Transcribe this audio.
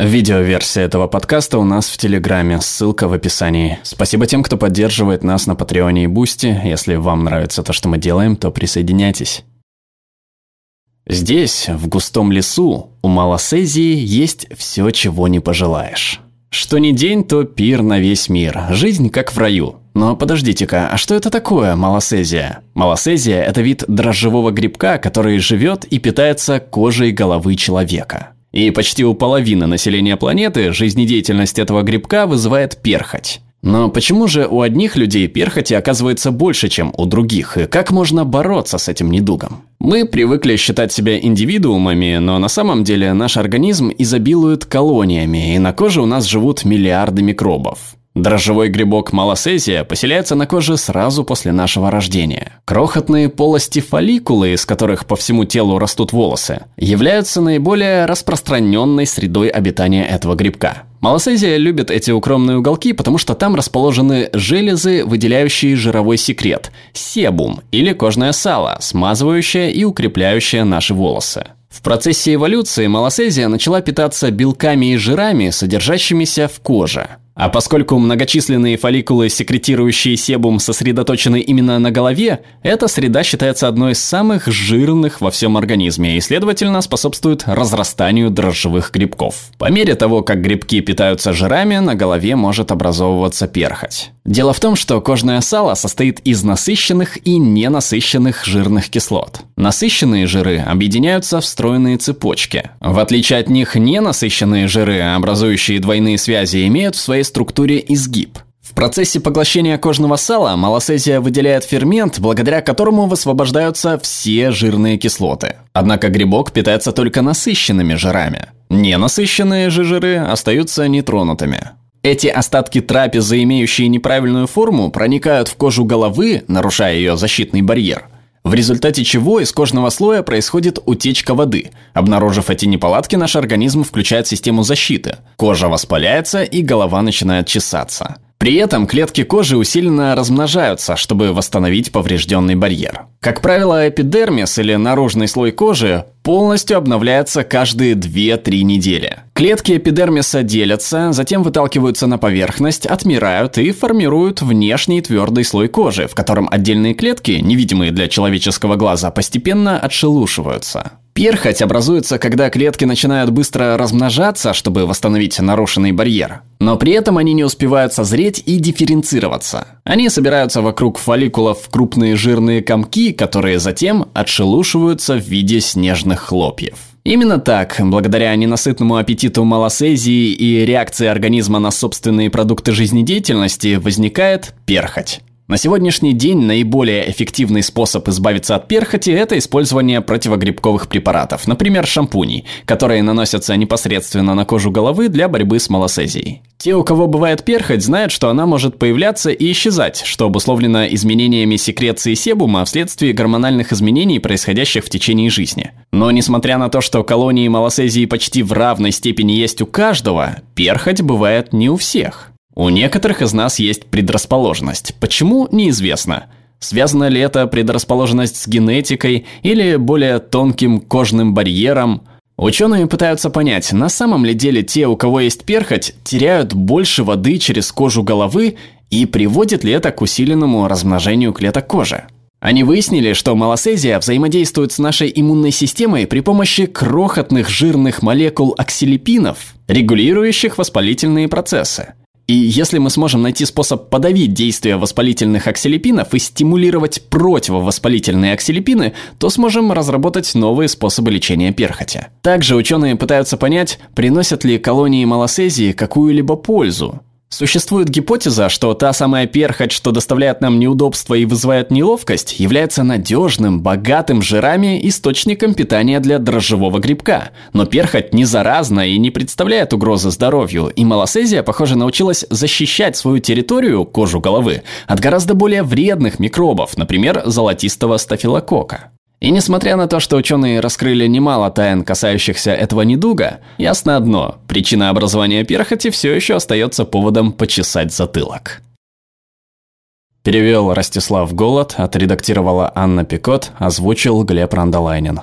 Видеоверсия этого подкаста у нас в Телеграме, ссылка в описании. Спасибо тем, кто поддерживает нас на Патреоне и Бусти. Если вам нравится то, что мы делаем, то присоединяйтесь. Здесь, в густом лесу, у малассезии есть все, чего не пожелаешь. Что ни день, то пир на весь мир. Жизнь как в раю. Но подождите-ка, а что это такое малассезия? Малассезия – это вид дрожжевого грибка, который живет и питается кожей головы человека. И почти у половины населения планеты жизнедеятельность этого грибка вызывает перхоть. Но почему же у одних людей перхоти оказывается больше, чем у других, и как можно бороться с этим недугом? Мы привыкли считать себя индивидуумами, но на самом деле наш организм изобилует колониями, и на коже у нас живут миллиарды микробов. Дрожжевой грибок малосезия поселяется на коже сразу после нашего рождения. Крохотные полости фолликулы, из которых по всему телу растут волосы, являются наиболее распространенной средой обитания этого грибка. Малосезия любит эти укромные уголки, потому что там расположены железы, выделяющие жировой секрет – себум или кожное сало, смазывающее и укрепляющее наши волосы. В процессе эволюции малосезия начала питаться белками и жирами, содержащимися в коже. А поскольку многочисленные фолликулы, секретирующие себум, сосредоточены именно на голове, эта среда считается одной из самых жирных во всем организме и, следовательно, способствует разрастанию дрожжевых грибков. По мере того, как грибки питаются жирами, на голове может образовываться перхоть. Дело в том, что кожное сало состоит из насыщенных и ненасыщенных жирных кислот. Насыщенные жиры объединяются в стройные цепочки. В отличие от них, ненасыщенные жиры, образующие двойные связи, имеют в своей структуре изгиб. В процессе поглощения кожного сала малосезия выделяет фермент, благодаря которому высвобождаются все жирные кислоты. Однако грибок питается только насыщенными жирами. Ненасыщенные же жиры остаются нетронутыми. Эти остатки трапезы, имеющие неправильную форму, проникают в кожу головы, нарушая ее защитный барьер – в результате чего из кожного слоя происходит утечка воды. Обнаружив эти неполадки, наш организм включает систему защиты. Кожа воспаляется и голова начинает чесаться. При этом клетки кожи усиленно размножаются, чтобы восстановить поврежденный барьер. Как правило, эпидермис или наружный слой кожи полностью обновляется каждые 2-3 недели. Клетки эпидермиса делятся, затем выталкиваются на поверхность, отмирают и формируют внешний твердый слой кожи, в котором отдельные клетки, невидимые для человеческого глаза, постепенно отшелушиваются. Перхоть образуется, когда клетки начинают быстро размножаться, чтобы восстановить нарушенный барьер. Но при этом они не успевают созреть и дифференцироваться. Они собираются вокруг фолликулов в крупные жирные комки, которые затем отшелушиваются в виде снежных хлопьев. Именно так, благодаря ненасытному аппетиту малосезии и реакции организма на собственные продукты жизнедеятельности, возникает перхоть. На сегодняшний день наиболее эффективный способ избавиться от перхоти – это использование противогрибковых препаратов, например, шампуней, которые наносятся непосредственно на кожу головы для борьбы с малосезией. Те, у кого бывает перхоть, знают, что она может появляться и исчезать, что обусловлено изменениями секреции себума вследствие гормональных изменений, происходящих в течение жизни. Но несмотря на то, что колонии малосезии почти в равной степени есть у каждого, перхоть бывает не у всех. У некоторых из нас есть предрасположенность. Почему, неизвестно. Связана ли это предрасположенность с генетикой или более тонким кожным барьером? Ученые пытаются понять, на самом ли деле те, у кого есть перхоть, теряют больше воды через кожу головы и приводит ли это к усиленному размножению клеток кожи. Они выяснили, что малосезия взаимодействует с нашей иммунной системой при помощи крохотных жирных молекул оксилипинов, регулирующих воспалительные процессы. И если мы сможем найти способ подавить действие воспалительных оксилипинов и стимулировать противовоспалительные оксилипины, то сможем разработать новые способы лечения перхоти. Также ученые пытаются понять, приносят ли колонии малосезии какую-либо пользу. Существует гипотеза, что та самая перхоть, что доставляет нам неудобства и вызывает неловкость, является надежным, богатым жирами источником питания для дрожжевого грибка. Но перхоть не заразна и не представляет угрозы здоровью, и малосезия, похоже, научилась защищать свою территорию, кожу головы, от гораздо более вредных микробов, например, золотистого стафилокока. И несмотря на то, что ученые раскрыли немало тайн, касающихся этого недуга, ясно одно – причина образования перхоти все еще остается поводом почесать затылок. Перевел Ростислав Голод, отредактировала Анна Пикот, озвучил Глеб Рандолайнин.